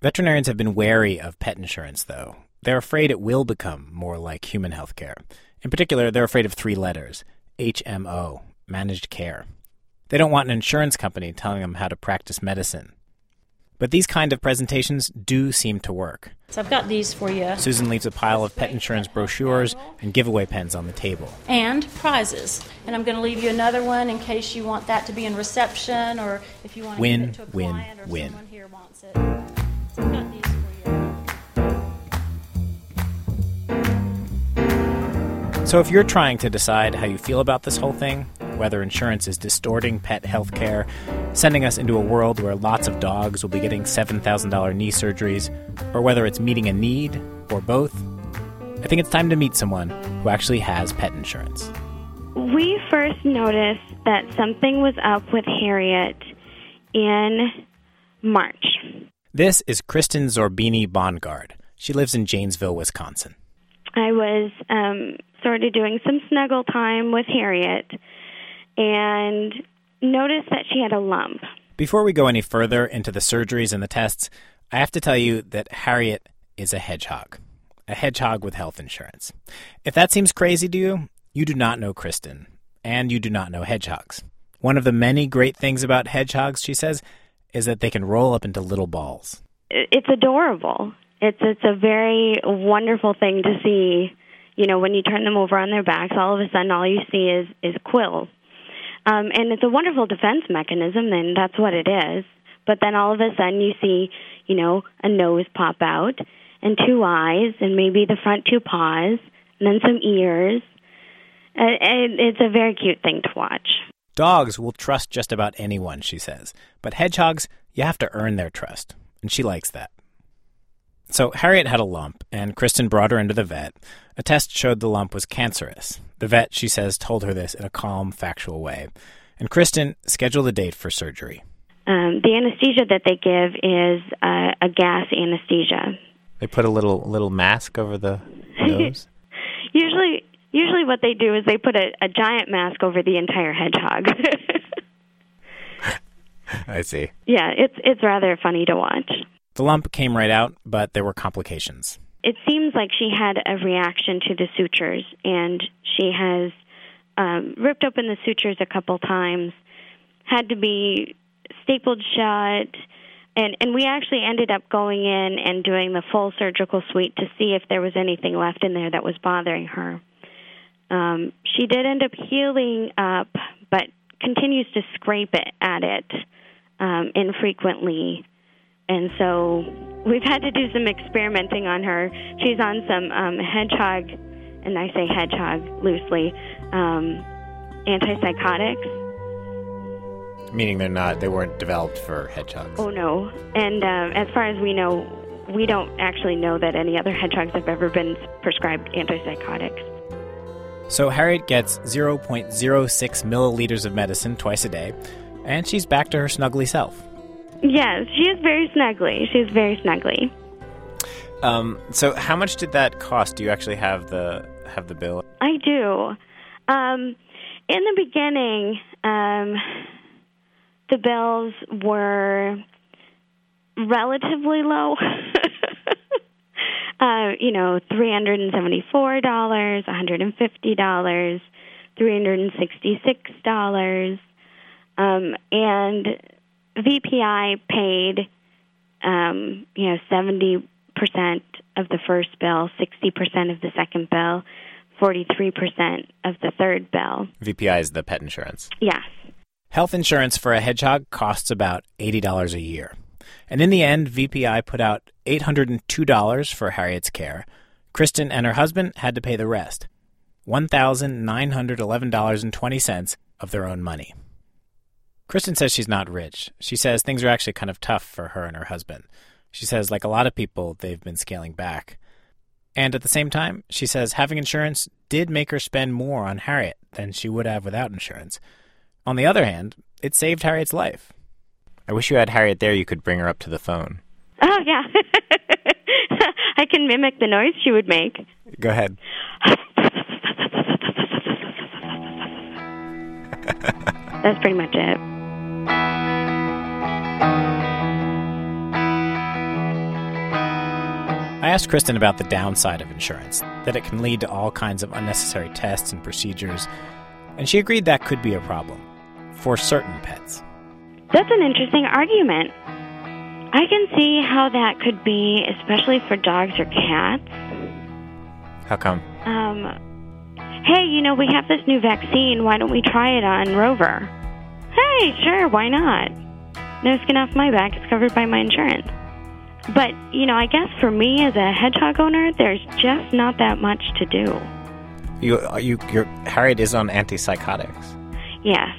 Veterinarians have been wary of pet insurance, though. They're afraid it will become more like human health care. In particular, they're afraid of three letters HMO, managed care. They don't want an insurance company telling them how to practice medicine. But these kind of presentations do seem to work. So I've got these for you. Susan leaves a pile of pet insurance brochures and giveaway pens on the table. And prizes. And I'm going to leave you another one in case you want that to be in reception or if you want to win, give it to a win, client or win. someone here wants it. So I've got these for you. So if you're trying to decide how you feel about this whole thing, whether insurance is distorting pet health care, sending us into a world where lots of dogs will be getting $7,000 knee surgeries, or whether it's meeting a need, or both, I think it's time to meet someone who actually has pet insurance. We first noticed that something was up with Harriet in March. This is Kristen Zorbini Bongard. She lives in Janesville, Wisconsin. I was um, started doing some snuggle time with Harriet and noticed that she had a lump. Before we go any further into the surgeries and the tests, I have to tell you that Harriet is a hedgehog. A hedgehog with health insurance. If that seems crazy to you, you do not know Kristen, and you do not know hedgehogs. One of the many great things about hedgehogs, she says, is that they can roll up into little balls. It's adorable. It's it's a very wonderful thing to see. You know, when you turn them over on their backs, all of a sudden all you see is is quills. Um, and it's a wonderful defense mechanism, and that's what it is. But then all of a sudden you see, you know, a nose pop out, and two eyes, and maybe the front two paws, and then some ears. Uh, and it's a very cute thing to watch. Dogs will trust just about anyone, she says. But hedgehogs, you have to earn their trust. And she likes that. So Harriet had a lump, and Kristen brought her into the vet. A test showed the lump was cancerous. The vet, she says, told her this in a calm, factual way. And Kristen scheduled a date for surgery. Um, the anesthesia that they give is uh, a gas anesthesia. They put a little little mask over the nose. usually, usually what they do is they put a, a giant mask over the entire hedgehog. I see. yeah, it's it's rather funny to watch. The lump came right out, but there were complications. It seems like she had a reaction to the sutures, and she has um, ripped open the sutures a couple times, had to be stapled shut, and and we actually ended up going in and doing the full surgical suite to see if there was anything left in there that was bothering her. Um, she did end up healing up, but continues to scrape it at it um, infrequently, and so we've had to do some experimenting on her. She's on some um, hedgehog, and I say hedgehog loosely, um, antipsychotics. Meaning they're not, they weren't developed for hedgehogs. Oh no! And uh, as far as we know, we don't actually know that any other hedgehogs have ever been prescribed antipsychotics. So Harriet gets 0.06 milliliters of medicine twice a day, and she's back to her snuggly self. Yes, she is very snuggly. She's very snuggly. Um, so how much did that cost? Do you actually have the have the bill? I do. Um, in the beginning, um, the bills were relatively low. uh, you know, three hundred and seventy-four dollars, one hundred and fifty dollars, three hundred and sixty-six dollars, um, and VPI paid, um, you know, seventy percent of the first bill, sixty percent of the second bill, forty-three percent of the third bill. VPI is the pet insurance. Yes. Health insurance for a hedgehog costs about $80 a year. And in the end, VPI put out $802 for Harriet's care. Kristen and her husband had to pay the rest $1,911.20 of their own money. Kristen says she's not rich. She says things are actually kind of tough for her and her husband. She says, like a lot of people, they've been scaling back. And at the same time, she says having insurance did make her spend more on Harriet than she would have without insurance. On the other hand, it saved Harriet's life. I wish you had Harriet there. You could bring her up to the phone. Oh yeah, I can mimic the noise she would make. Go ahead. That's pretty much it. I asked Kristen about the downside of insurance, that it can lead to all kinds of unnecessary tests and procedures, and she agreed that could be a problem for certain pets. That's an interesting argument. I can see how that could be, especially for dogs or cats. How come? Um, hey, you know, we have this new vaccine. Why don't we try it on Rover? Hey, sure, why not? No skin off my back. It's covered by my insurance. But, you know, I guess for me as a hedgehog owner, there's just not that much to do. You, uh, you, your Harriet is on antipsychotics. Yes.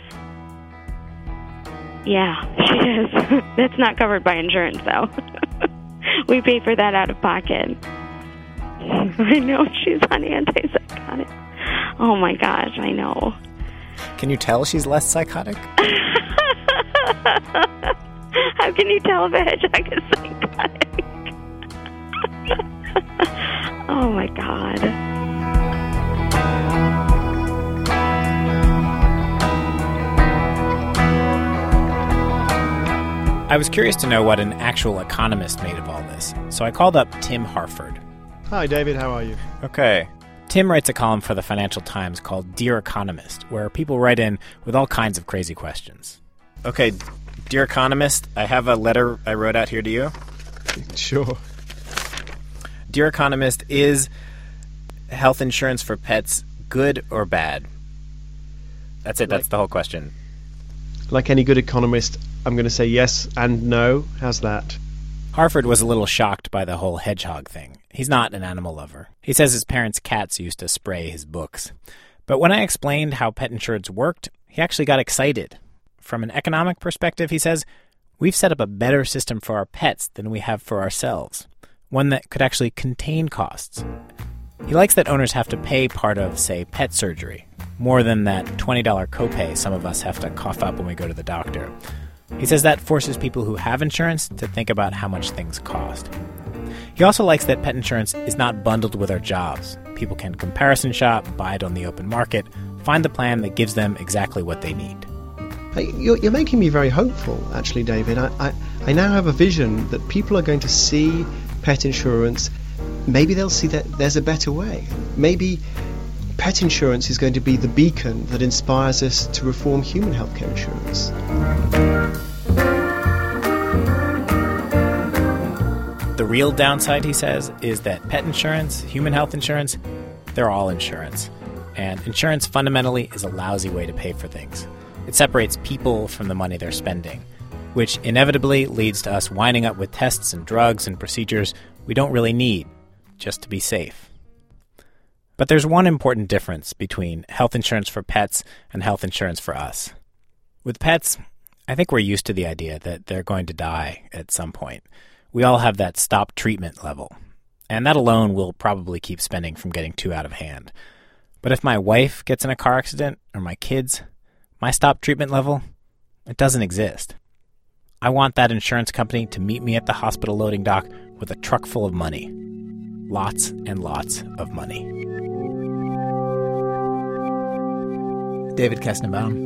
Yeah, she is. That's not covered by insurance, though. we pay for that out of pocket. I know she's on antipsychotics. Oh my gosh, I know. Can you tell she's less psychotic? How can you tell if a hedgehog is psychotic? oh my god. I was curious to know what an actual economist made of all this, so I called up Tim Harford. Hi, David. How are you? Okay. Tim writes a column for the Financial Times called Dear Economist, where people write in with all kinds of crazy questions. Okay, Dear Economist, I have a letter I wrote out here to you. Sure. Dear Economist, is health insurance for pets good or bad? That's it. That's the whole question. Like any good economist, I'm going to say yes and no. How's that? Harford was a little shocked by the whole hedgehog thing. He's not an animal lover. He says his parents' cats used to spray his books. But when I explained how pet insurance worked, he actually got excited. From an economic perspective, he says, we've set up a better system for our pets than we have for ourselves, one that could actually contain costs. He likes that owners have to pay part of, say, pet surgery, more than that $20 copay some of us have to cough up when we go to the doctor. He says that forces people who have insurance to think about how much things cost. He also likes that pet insurance is not bundled with our jobs. People can comparison shop, buy it on the open market, find the plan that gives them exactly what they need. You're, you're making me very hopeful, actually, David. I, I, I now have a vision that people are going to see pet insurance. Maybe they'll see that there's a better way. Maybe pet insurance is going to be the beacon that inspires us to reform human healthcare insurance. Real downside, he says, is that pet insurance, human health insurance, they're all insurance. And insurance fundamentally is a lousy way to pay for things. It separates people from the money they're spending, which inevitably leads to us winding up with tests and drugs and procedures we don't really need just to be safe. But there's one important difference between health insurance for pets and health insurance for us. With pets, I think we're used to the idea that they're going to die at some point. We all have that stop treatment level, and that alone will probably keep spending from getting too out of hand. But if my wife gets in a car accident, or my kids, my stop treatment level, it doesn't exist. I want that insurance company to meet me at the hospital loading dock with a truck full of money. Lots and lots of money. David Kestenbaum.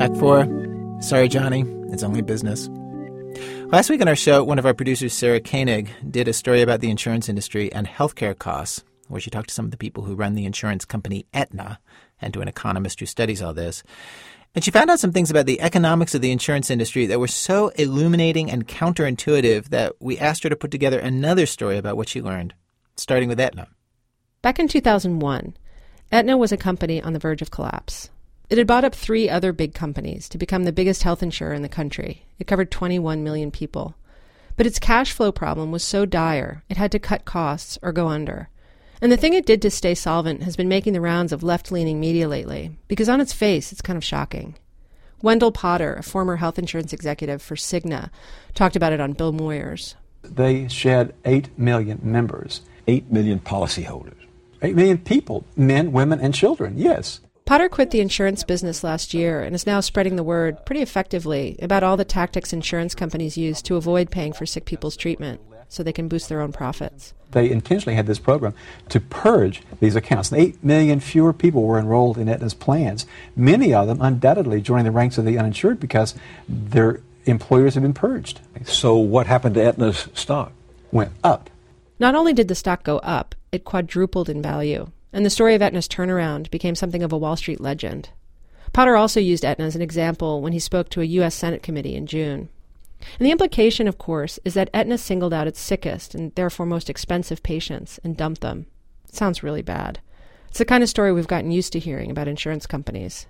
Act four. Sorry, Johnny. It's only business. Last week on our show, one of our producers, Sarah Koenig, did a story about the insurance industry and healthcare costs, where she talked to some of the people who run the insurance company Aetna and to an economist who studies all this. And she found out some things about the economics of the insurance industry that were so illuminating and counterintuitive that we asked her to put together another story about what she learned, starting with Aetna. Back in 2001, Aetna was a company on the verge of collapse. It had bought up three other big companies to become the biggest health insurer in the country. It covered 21 million people. But its cash flow problem was so dire, it had to cut costs or go under. And the thing it did to stay solvent has been making the rounds of left leaning media lately, because on its face, it's kind of shocking. Wendell Potter, a former health insurance executive for Cigna, talked about it on Bill Moyers. They shed 8 million members. 8 million policyholders. 8 million people, men, women, and children, yes. Potter quit the insurance business last year and is now spreading the word pretty effectively about all the tactics insurance companies use to avoid paying for sick people's treatment so they can boost their own profits. They intentionally had this program to purge these accounts. Eight million fewer people were enrolled in Aetna's plans, many of them undoubtedly joining the ranks of the uninsured because their employers have been purged. So, what happened to Aetna's stock? Went up. Not only did the stock go up, it quadrupled in value and the story of Aetna's turnaround became something of a Wall Street legend. Potter also used Aetna as an example when he spoke to a U.S. Senate committee in June. And the implication, of course, is that Aetna singled out its sickest and therefore most expensive patients and dumped them. It sounds really bad. It's the kind of story we've gotten used to hearing about insurance companies.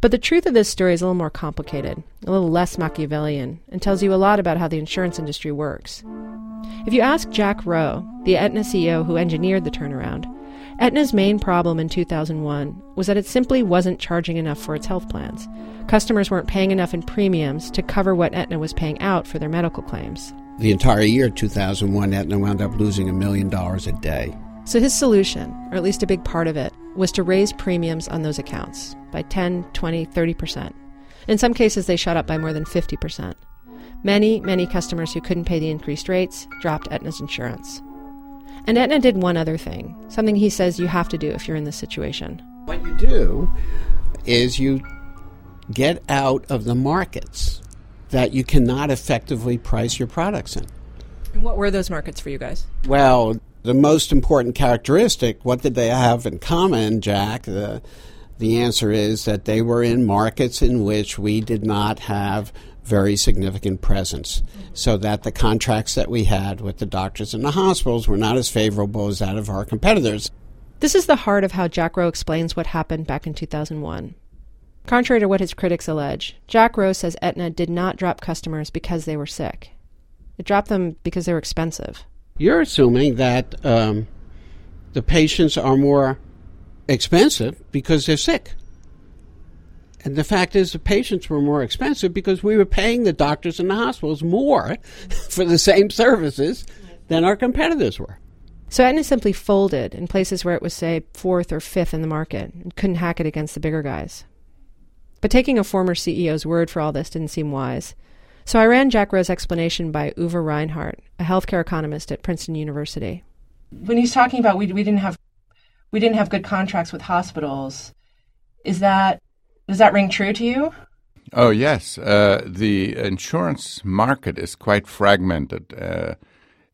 But the truth of this story is a little more complicated, a little less Machiavellian, and tells you a lot about how the insurance industry works. If you ask Jack Rowe, the Aetna CEO who engineered the turnaround, Aetna's main problem in 2001 was that it simply wasn't charging enough for its health plans. Customers weren't paying enough in premiums to cover what Aetna was paying out for their medical claims. The entire year 2001, Aetna wound up losing a million dollars a day. So his solution, or at least a big part of it, was to raise premiums on those accounts by 10, 20, 30%. In some cases, they shot up by more than 50%. Many, many customers who couldn't pay the increased rates dropped Aetna's insurance. And Aetna did one other thing, something he says you have to do if you're in this situation. What you do is you get out of the markets that you cannot effectively price your products in. And what were those markets for you guys? Well, the most important characteristic, what did they have in common, Jack? The, the answer is that they were in markets in which we did not have very significant presence, so that the contracts that we had with the doctors and the hospitals were not as favorable as that of our competitors. This is the heart of how Jack Rowe explains what happened back in 2001. Contrary to what his critics allege, Jack Rowe says Aetna did not drop customers because they were sick. It dropped them because they were expensive. You're assuming that um, the patients are more expensive because they're sick. And the fact is, the patients were more expensive because we were paying the doctors and the hospitals more for the same services than our competitors were. So Aetna simply folded in places where it was, say, fourth or fifth in the market and couldn't hack it against the bigger guys. But taking a former CEO's word for all this didn't seem wise. So I ran Jack Rowe's explanation by Uwe Reinhardt, a healthcare economist at Princeton University. When he's talking about we, we didn't have we didn't have good contracts with hospitals, is that does that ring true to you? Oh yes, uh, the insurance market is quite fragmented, uh,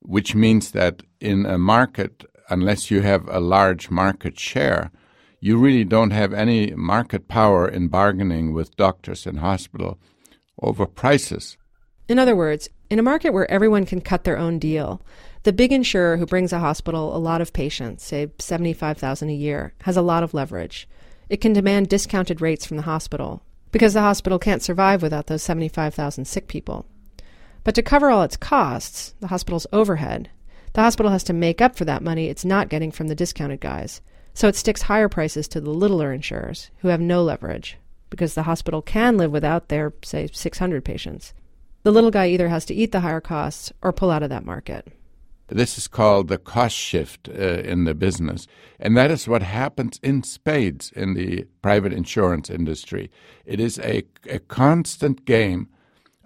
which means that in a market, unless you have a large market share, you really don't have any market power in bargaining with doctors and hospital over prices. In other words, in a market where everyone can cut their own deal, the big insurer who brings a hospital a lot of patients, say 75,000 a year, has a lot of leverage. It can demand discounted rates from the hospital because the hospital can't survive without those 75,000 sick people. But to cover all its costs, the hospital's overhead, the hospital has to make up for that money it's not getting from the discounted guys. So it sticks higher prices to the littler insurers who have no leverage because the hospital can live without their, say, 600 patients. The little guy either has to eat the higher costs or pull out of that market. This is called the cost shift uh, in the business. And that is what happens in spades in the private insurance industry. It is a, a constant game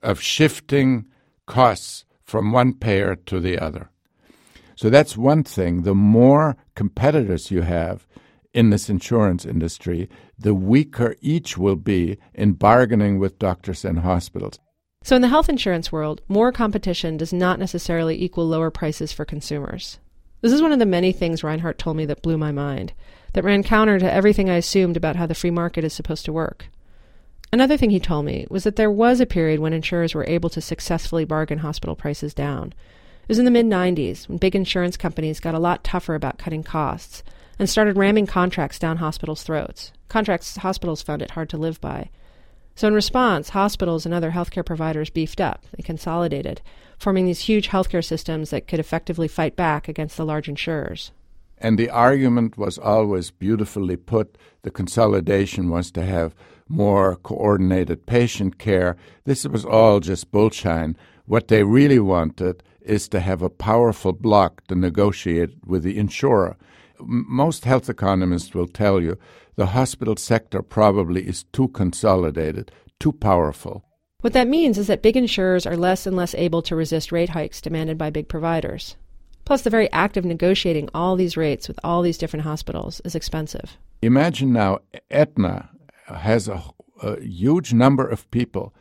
of shifting costs from one payer to the other. So that's one thing. The more competitors you have in this insurance industry, the weaker each will be in bargaining with doctors and hospitals. So, in the health insurance world, more competition does not necessarily equal lower prices for consumers. This is one of the many things Reinhardt told me that blew my mind, that ran counter to everything I assumed about how the free market is supposed to work. Another thing he told me was that there was a period when insurers were able to successfully bargain hospital prices down. It was in the mid 90s when big insurance companies got a lot tougher about cutting costs and started ramming contracts down hospitals' throats, contracts hospitals found it hard to live by. So, in response, hospitals and other healthcare providers beefed up. They consolidated, forming these huge healthcare systems that could effectively fight back against the large insurers. And the argument was always beautifully put. The consolidation was to have more coordinated patient care. This was all just bullshine. What they really wanted is to have a powerful bloc to negotiate with the insurer. Most health economists will tell you the hospital sector probably is too consolidated, too powerful. What that means is that big insurers are less and less able to resist rate hikes demanded by big providers. Plus, the very act of negotiating all these rates with all these different hospitals is expensive. Imagine now Aetna has a, a huge number of people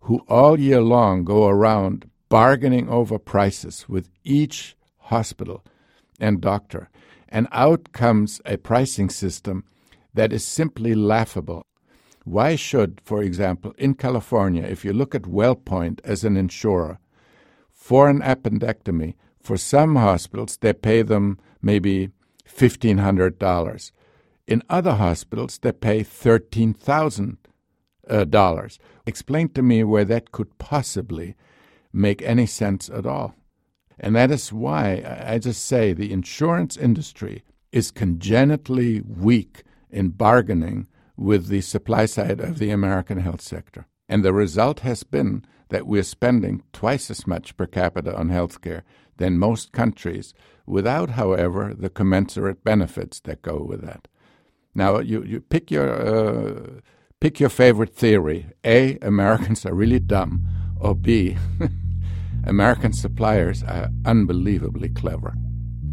who all year long go around bargaining over prices with each hospital and doctor. And out comes a pricing system that is simply laughable. Why should, for example, in California, if you look at WellPoint as an insurer, for an appendectomy, for some hospitals, they pay them maybe $1,500. In other hospitals, they pay $13,000. Uh, Explain to me where that could possibly make any sense at all. And that is why I just say the insurance industry is congenitally weak in bargaining with the supply side of the American health sector. And the result has been that we're spending twice as much per capita on healthcare than most countries, without, however, the commensurate benefits that go with that. Now, you, you pick your uh, pick your favorite theory. A, Americans are really dumb, or B, American suppliers are unbelievably clever.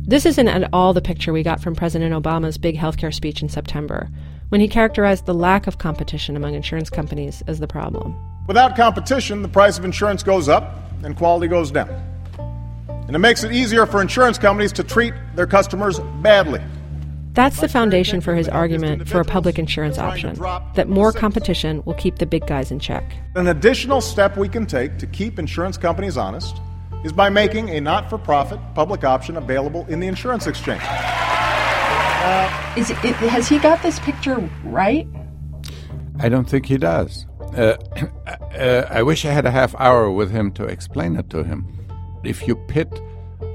This isn't at all the picture we got from President Obama's big healthcare speech in September, when he characterized the lack of competition among insurance companies as the problem. Without competition, the price of insurance goes up and quality goes down. And it makes it easier for insurance companies to treat their customers badly. That's the foundation for his argument for a public insurance option that more competition will keep the big guys in check. An additional step we can take to keep insurance companies honest is by making a not for profit public option available in the insurance exchange. Uh, is it, has he got this picture right? I don't think he does. Uh, uh, I wish I had a half hour with him to explain it to him. If you pit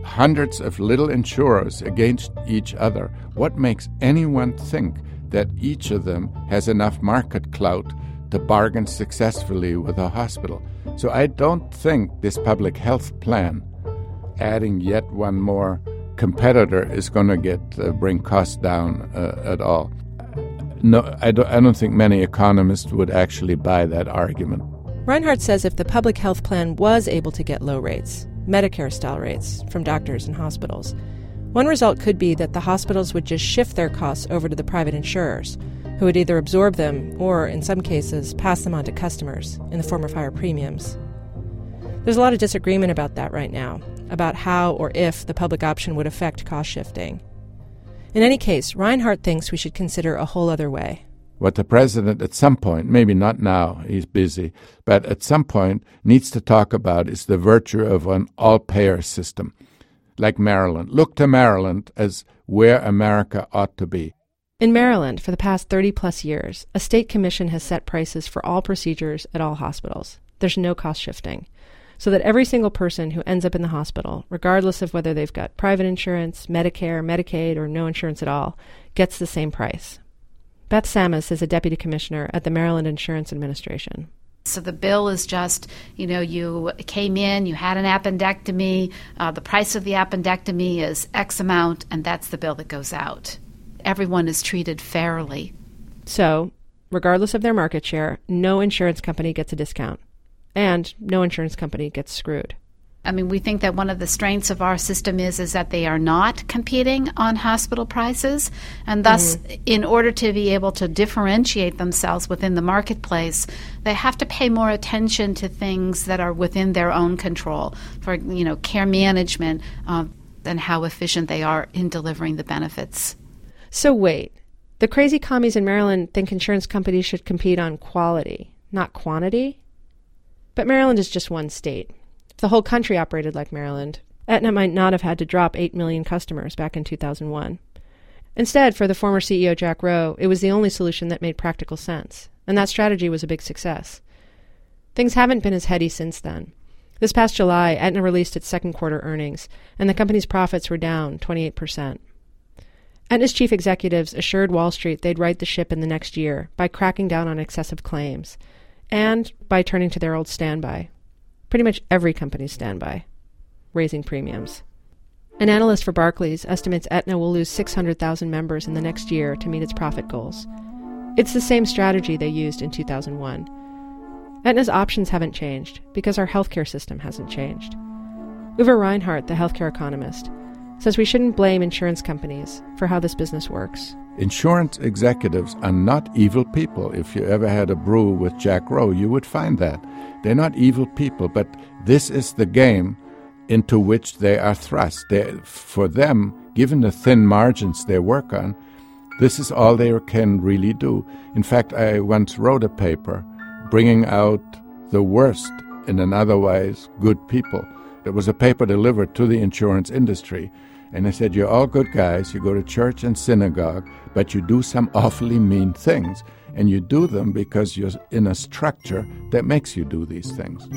hundreds of little insurers against each other, what makes anyone think that each of them has enough market clout to bargain successfully with a hospital? So I don't think this public health plan, adding yet one more competitor, is going to get uh, bring costs down uh, at all. No, I don't, I don't think many economists would actually buy that argument. Reinhardt says if the public health plan was able to get low rates, Medicare style rates, from doctors and hospitals, one result could be that the hospitals would just shift their costs over to the private insurers who would either absorb them or, in some cases, pass them on to customers in the form of higher premiums. There's a lot of disagreement about that right now, about how or if the public option would affect cost shifting. In any case, Reinhardt thinks we should consider a whole other way. What the president, at some point, maybe not now, he's busy, but at some point needs to talk about is the virtue of an all payer system, like Maryland. Look to Maryland as where America ought to be. In Maryland, for the past 30 plus years, a state commission has set prices for all procedures at all hospitals. There's no cost shifting. So that every single person who ends up in the hospital, regardless of whether they've got private insurance, Medicare, Medicaid, or no insurance at all, gets the same price. Beth Sammis is a deputy commissioner at the Maryland Insurance Administration. So the bill is just, you know, you came in, you had an appendectomy, uh, the price of the appendectomy is X amount, and that's the bill that goes out everyone is treated fairly. So, regardless of their market share, no insurance company gets a discount, and no insurance company gets screwed. I mean, we think that one of the strengths of our system is is that they are not competing on hospital prices, and thus, mm-hmm. in order to be able to differentiate themselves within the marketplace, they have to pay more attention to things that are within their own control. For you know, care management uh, and how efficient they are in delivering the benefits. So wait, the crazy commies in Maryland think insurance companies should compete on quality, not quantity? But Maryland is just one state. If the whole country operated like Maryland, Aetna might not have had to drop 8 million customers back in 2001. Instead, for the former CEO Jack Rowe, it was the only solution that made practical sense, and that strategy was a big success. Things haven't been as heady since then. This past July, Aetna released its second quarter earnings, and the company's profits were down 28%. Aetna's chief executives assured Wall Street they'd right the ship in the next year by cracking down on excessive claims and by turning to their old standby. Pretty much every company's standby raising premiums. An analyst for Barclays estimates Aetna will lose 600,000 members in the next year to meet its profit goals. It's the same strategy they used in 2001. Aetna's options haven't changed because our healthcare system hasn't changed. Uwe Reinhardt, the healthcare economist, says we shouldn't blame insurance companies for how this business works. Insurance executives are not evil people. If you ever had a brew with Jack Rowe, you would find that. They're not evil people, but this is the game into which they are thrust. They, for them, given the thin margins they work on, this is all they can really do. In fact, I once wrote a paper bringing out the worst in an otherwise good people. It was a paper delivered to the insurance industry and I said, You're all good guys. You go to church and synagogue, but you do some awfully mean things. And you do them because you're in a structure that makes you do these things.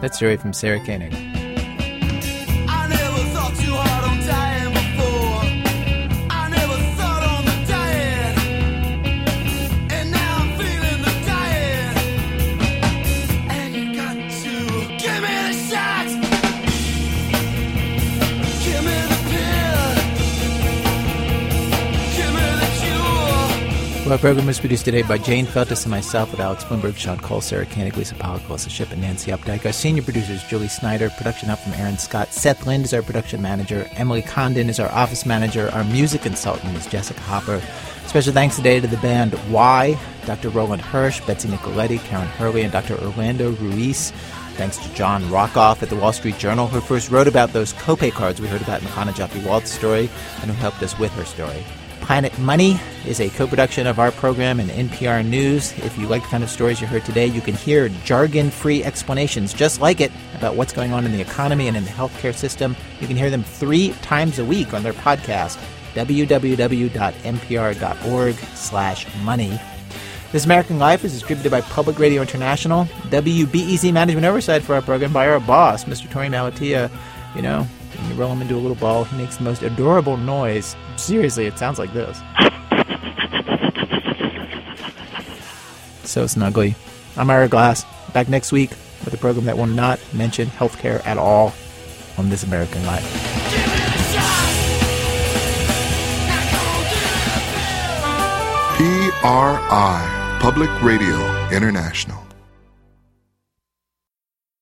That's story from Sarah Koenig. Our program was produced today by Jane Feltus and myself with Alex Blumberg, Sean Cole, Sarah Koenig, Lisa Pollock, the Ship, and Nancy Updike. Our senior producer is Julie Snyder, production help from Aaron Scott. Seth Lind is our production manager. Emily Condon is our office manager. Our music consultant is Jessica Hopper. Special thanks today to the band Why, Dr. Roland Hirsch, Betsy Nicoletti, Karen Hurley, and Dr. Orlando Ruiz. Thanks to John Rockoff at the Wall Street Journal, who first wrote about those copay cards we heard about in the Joffe Waltz story and who helped us with her story. Planet Money is a co production of our program and NPR News. If you like the kind of stories you heard today, you can hear jargon free explanations just like it about what's going on in the economy and in the healthcare system. You can hear them three times a week on their podcast, www.npr.org slash money. This American Life is distributed by Public Radio International. WBEZ management oversight for our program by our boss, Mr. Torey Malatia. You know, when you roll him into a little ball, he makes the most adorable noise. Seriously, it sounds like this. so snuggly. I'm Ira Glass, back next week with a program that will not mention healthcare at all on This American Life. PRI, Public Radio International.